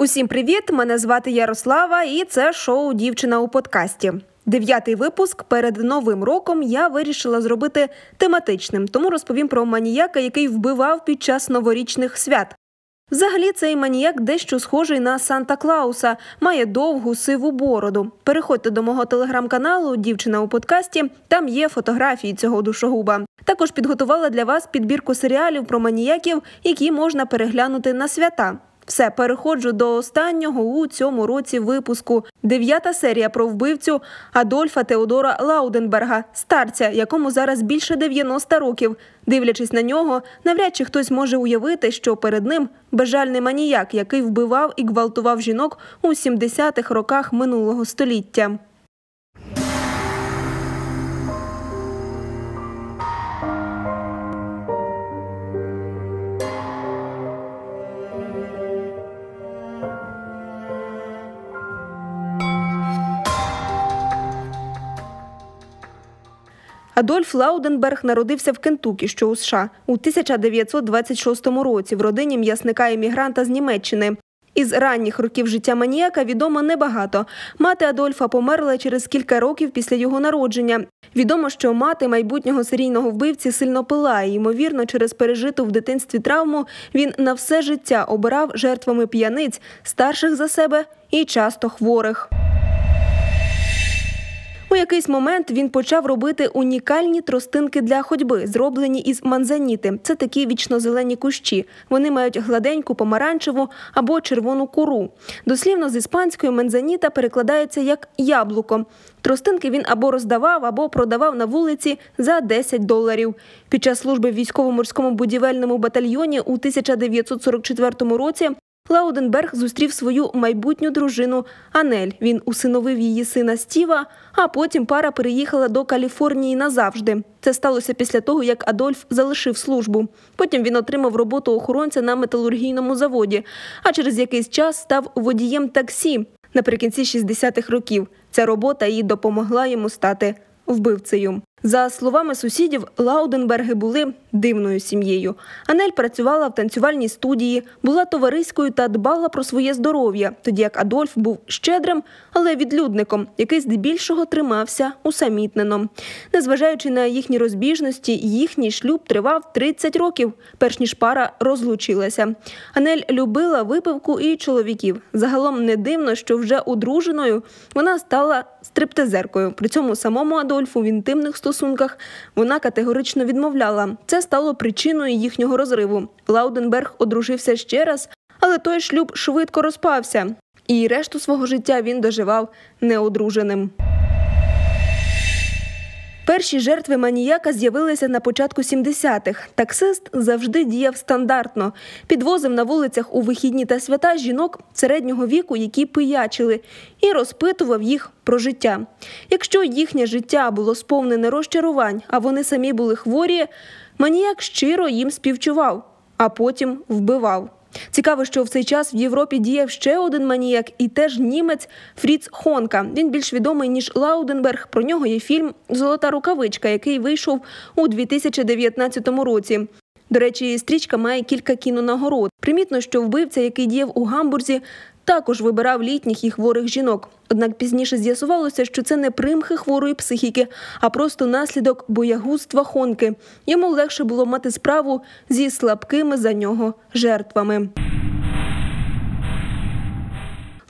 Усім привіт! Мене звати Ярослава, і це шоу Дівчина у подкасті. Дев'ятий випуск перед новим роком я вирішила зробити тематичним, тому розповім про маніяка, який вбивав під час новорічних свят. Взагалі, цей маніяк дещо схожий на Санта Клауса, має довгу сиву бороду. Переходьте до мого телеграм-каналу Дівчина у подкасті. Там є фотографії цього душогуба. Також підготувала для вас підбірку серіалів про маніяків, які можна переглянути на свята. Все, переходжу до останнього у цьому році випуску. Дев'ята серія про вбивцю Адольфа Теодора Лауденберга, старця, якому зараз більше 90 років. Дивлячись на нього, навряд чи хтось може уявити, що перед ним безжальний маніяк, який вбивав і гвалтував жінок у 70-х роках минулого століття. Адольф Лауденберг народився в Кентукі, що у США, у 1926 році в родині м'ясника іммігранта з Німеччини. Із ранніх років життя маніяка відомо небагато. Мати Адольфа померла через кілька років після його народження. Відомо, що мати майбутнього серійного вбивці сильно пила, і, ймовірно, через пережиту в дитинстві травму він на все життя обирав жертвами п'яниць, старших за себе і часто хворих. У якийсь момент він почав робити унікальні тростинки для ходьби, зроблені із манзаніти. Це такі вічнозелені кущі. Вони мають гладеньку, помаранчеву або червону кору. Дослівно з іспанської манзаніта перекладається як яблуко. Тростинки він або роздавав, або продавав на вулиці за 10 доларів. Під час служби в військово-морському будівельному батальйоні у 1944 році Лауденберг зустрів свою майбутню дружину Анель. Він усиновив її сина Стіва, а потім пара переїхала до Каліфорнії назавжди. Це сталося після того, як Адольф залишив службу. Потім він отримав роботу охоронця на металургійному заводі, а через якийсь час став водієм таксі наприкінці 60-х років. Ця робота їй допомогла йому стати вбивцею. За словами сусідів, Лауденберги були дивною сім'єю. Анель працювала в танцювальній студії, була товариською та дбала про своє здоров'я, тоді як Адольф був щедрим, але відлюдником, який здебільшого тримався усамітнено. Незважаючи на їхні розбіжності, їхній шлюб тривав 30 років, перш ніж пара розлучилася. Анель любила випивку і чоловіків. Загалом не дивно, що вже одруженою вона стала стриптизеркою. При цьому самому Адольфу в інтимних стосунках вона категорично відмовляла. Це стало причиною їхнього розриву. Лауденберг одружився ще раз, але той шлюб швидко розпався, і решту свого життя він доживав неодруженим. Перші жертви маніяка з'явилися на початку 70-х. Таксист завжди діяв стандартно, підвозив на вулицях у вихідні та свята жінок середнього віку, які пиячили, і розпитував їх про життя. Якщо їхнє життя було сповнене розчарувань, а вони самі були хворі, маніяк щиро їм співчував, а потім вбивав. Цікаво, що в цей час в Європі діяв ще один маніяк, і теж німець Фріц Хонка. Він більш відомий ніж Лауденберг. Про нього є фільм Золота рукавичка, який вийшов у 2019 році. До речі, стрічка має кілька кінонагород. Примітно, що вбивця, який діяв у гамбурзі, також вибирав літніх і хворих жінок. Однак пізніше з'ясувалося, що це не примхи хворої психіки, а просто наслідок боягузтва хонки. Йому легше було мати справу зі слабкими за нього жертвами.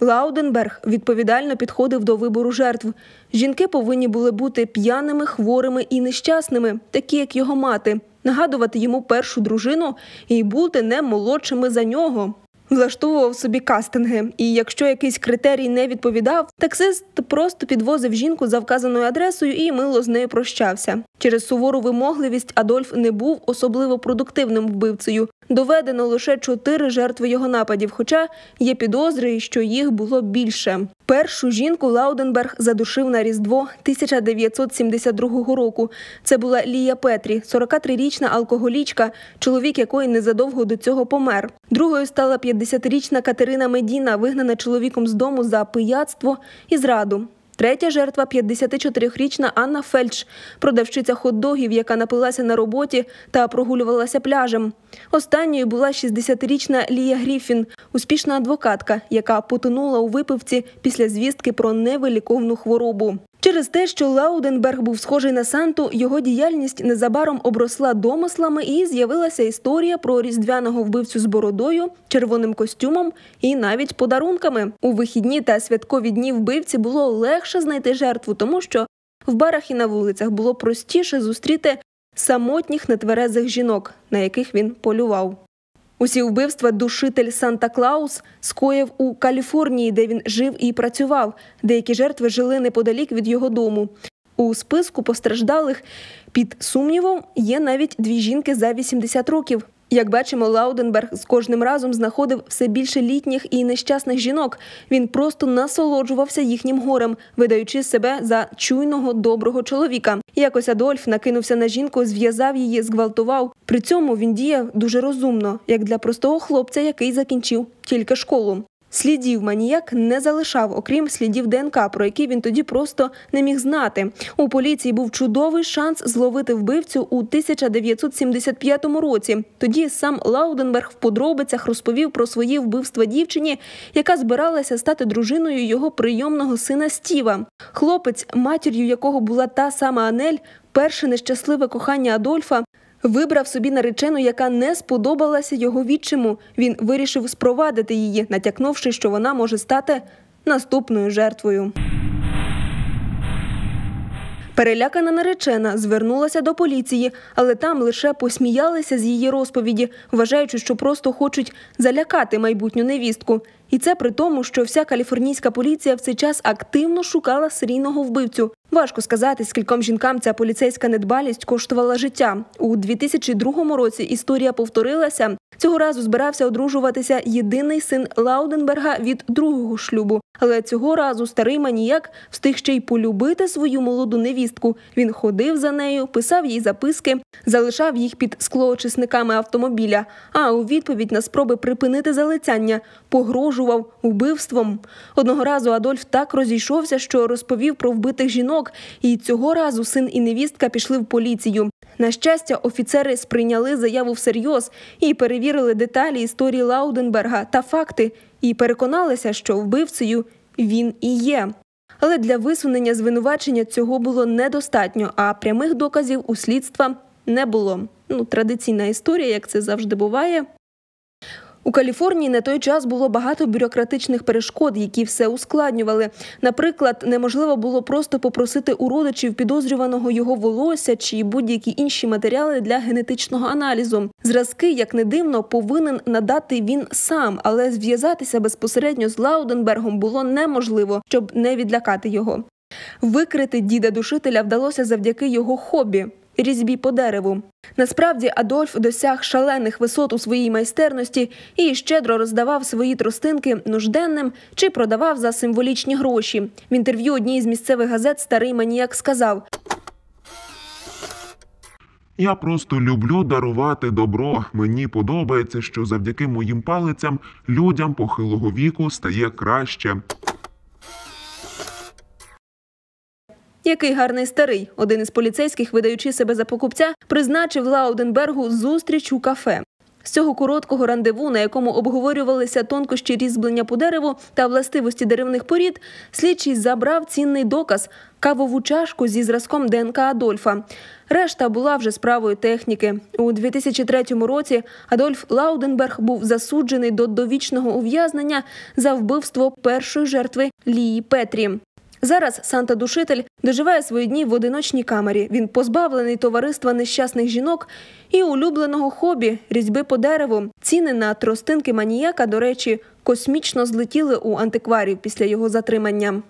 Лауденберг відповідально підходив до вибору жертв. Жінки повинні були бути п'яними, хворими і нещасними, такі як його мати, нагадувати йому першу дружину і бути не молодшими за нього влаштовував собі кастинги. І якщо якийсь критерій не відповідав, таксист просто підвозив жінку за вказаною адресою і мило з нею прощався. Через сувору вимогливість Адольф не був особливо продуктивним вбивцею. Доведено лише чотири жертви його нападів, хоча є підозри, що їх було більше. Першу жінку Лауденберг задушив на різдво 1972 року. Це була Лія Петрі, 43-річна алкоголічка, чоловік якої незадовго до цього помер. Другою стала 50-річна Катерина Медіна, вигнана чоловіком з дому за пияцтво і зраду. Третя жертва 54-річна Анна Фельдш, продавщиця хот-догів, яка напилася на роботі та прогулювалася пляжем. Останньою була 60-річна Лія Гріфін, успішна адвокатка, яка потонула у випивці після звістки про невиліковну хворобу. Через те, що Лауденберг був схожий на Санту, його діяльність незабаром обросла домислами і з'явилася історія про різдвяного вбивцю з бородою, червоним костюмом і навіть подарунками. У вихідні та святкові дні вбивці було легше знайти жертву, тому що в барах і на вулицях було простіше зустріти самотніх нетверезих жінок, на яких він полював. Усі вбивства душитель Санта Клаус скоїв у Каліфорнії, де він жив і працював. Деякі жертви жили неподалік від його дому. У списку постраждалих під сумнівом є навіть дві жінки за 80 років. Як бачимо, Лауденберг з кожним разом знаходив все більше літніх і нещасних жінок. Він просто насолоджувався їхнім горем, видаючи себе за чуйного доброго чоловіка. Якось Адольф накинувся на жінку, зв'язав її, зґвалтував. При цьому він діяв дуже розумно, як для простого хлопця, який закінчив тільки школу. Слідів маніяк не залишав, окрім слідів ДНК, про які він тоді просто не міг знати. У поліції був чудовий шанс зловити вбивцю у 1975 році. Тоді сам Лауденберг в подробицях розповів про свої вбивства дівчині, яка збиралася стати дружиною його прийомного сина Стіва. Хлопець, матір'ю якого була та сама Анель, перше нещасливе кохання Адольфа. Вибрав собі наречену, яка не сподобалася його відчиму. Він вирішив спровадити її, натякнувши, що вона може стати наступною жертвою. Перелякана наречена звернулася до поліції, але там лише посміялися з її розповіді, вважаючи, що просто хочуть залякати майбутню невістку. І це при тому, що вся каліфорнійська поліція в цей час активно шукала серійного вбивцю. Важко сказати, скільком жінкам ця поліцейська недбалість коштувала життя. У 2002 році історія повторилася. Цього разу збирався одружуватися єдиний син Лауденберга від другого шлюбу. Але цього разу старий маніяк встиг ще й полюбити свою молоду невістку. Він ходив за нею, писав їй записки, залишав їх під склоочисниками автомобіля. А у відповідь на спроби припинити залицяння погрожував убивством. Одного разу Адольф так розійшовся, що розповів про вбитих жінок, і цього разу син і невістка пішли в поліцію. На щастя, офіцери сприйняли заяву всерйоз і перевірили деталі історії Лауденберга та факти, і переконалися, що вбивцею він і є. Але для висунення звинувачення цього було недостатньо, а прямих доказів у слідства не було. Ну, традиційна історія, як це завжди буває. У Каліфорнії на той час було багато бюрократичних перешкод, які все ускладнювали. Наприклад, неможливо було просто попросити у родичів підозрюваного його волосся чи будь-які інші матеріали для генетичного аналізу. Зразки, як не дивно, повинен надати він сам, але зв'язатися безпосередньо з Лауденбергом було неможливо, щоб не відлякати його. Викрити діда душителя вдалося завдяки його хобі різьбі по дереву. Насправді Адольф досяг шалених висот у своїй майстерності і щедро роздавав свої тростинки нужденним чи продавав за символічні гроші. В інтерв'ю одній з місцевих газет старий маніяк сказав. Я просто люблю дарувати добро. Мені подобається, що завдяки моїм палицям людям похилого віку стає краще. Який гарний старий, один із поліцейських, видаючи себе за покупця, призначив Лауденбергу зустріч у кафе. З цього короткого рандеву, на якому обговорювалися тонкощі різьблення по дереву та властивості деревних порід, слідчий забрав цінний доказ кавову чашку зі зразком ДНК Адольфа. Решта була вже справою техніки. У 2003 році Адольф Лауденберг був засуджений до довічного ув'язнення за вбивство першої жертви Лії Петрі. Зараз Санта Душитель доживає свої дні в одиночній камері. Він позбавлений товариства нещасних жінок і улюбленого хобі різьби по дереву. Ціни на тростинки маніяка, до речі, космічно злетіли у антикварів після його затримання.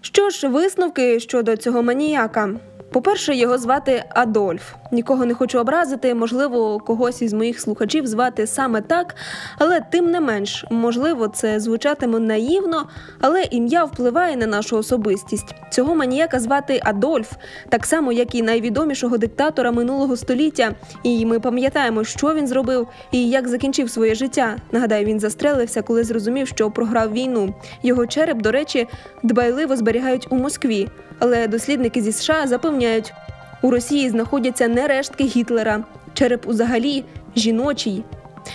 Що ж, висновки щодо цього маніяка. По-перше, його звати Адольф. Нікого не хочу образити, можливо, когось із моїх слухачів звати саме так, але тим не менш, можливо, це звучатиме наївно, але ім'я впливає на нашу особистість. Цього маніяка звати Адольф, так само, як і найвідомішого диктатора минулого століття. І ми пам'ятаємо, що він зробив і як закінчив своє життя. Нагадаю, він застрелився, коли зрозумів, що програв війну. Його череп, до речі, дбайливо зберігають у Москві. Але дослідники зі США запевняють, у Росії знаходяться не рештки Гітлера. Череп узагалі жіночий.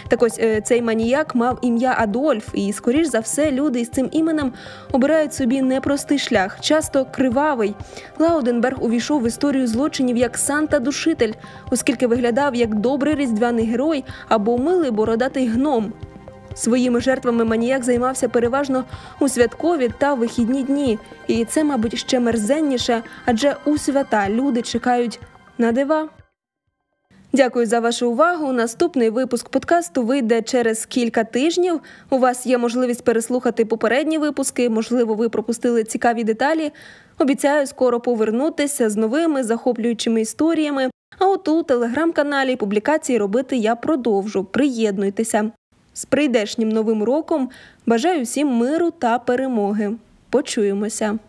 Так ось е, цей маніяк мав ім'я Адольф, і, скоріш за все, люди із цим іменем обирають собі непростий шлях, часто кривавий. Лауденберг увійшов в історію злочинів як Санта-душитель, оскільки виглядав як добрий різдвяний герой або милий бородатий гном. Своїми жертвами маніяк займався переважно у святкові та вихідні дні, і це, мабуть, ще мерзенніше, адже у свята люди чекають на дива. Дякую за вашу увагу. Наступний випуск подкасту вийде через кілька тижнів. У вас є можливість переслухати попередні випуски. Можливо, ви пропустили цікаві деталі. Обіцяю скоро повернутися з новими захоплюючими історіями. А от у телеграм-каналі публікації робити я продовжу. Приєднуйтеся. З прийдешнім новим роком бажаю всім миру та перемоги. Почуємося!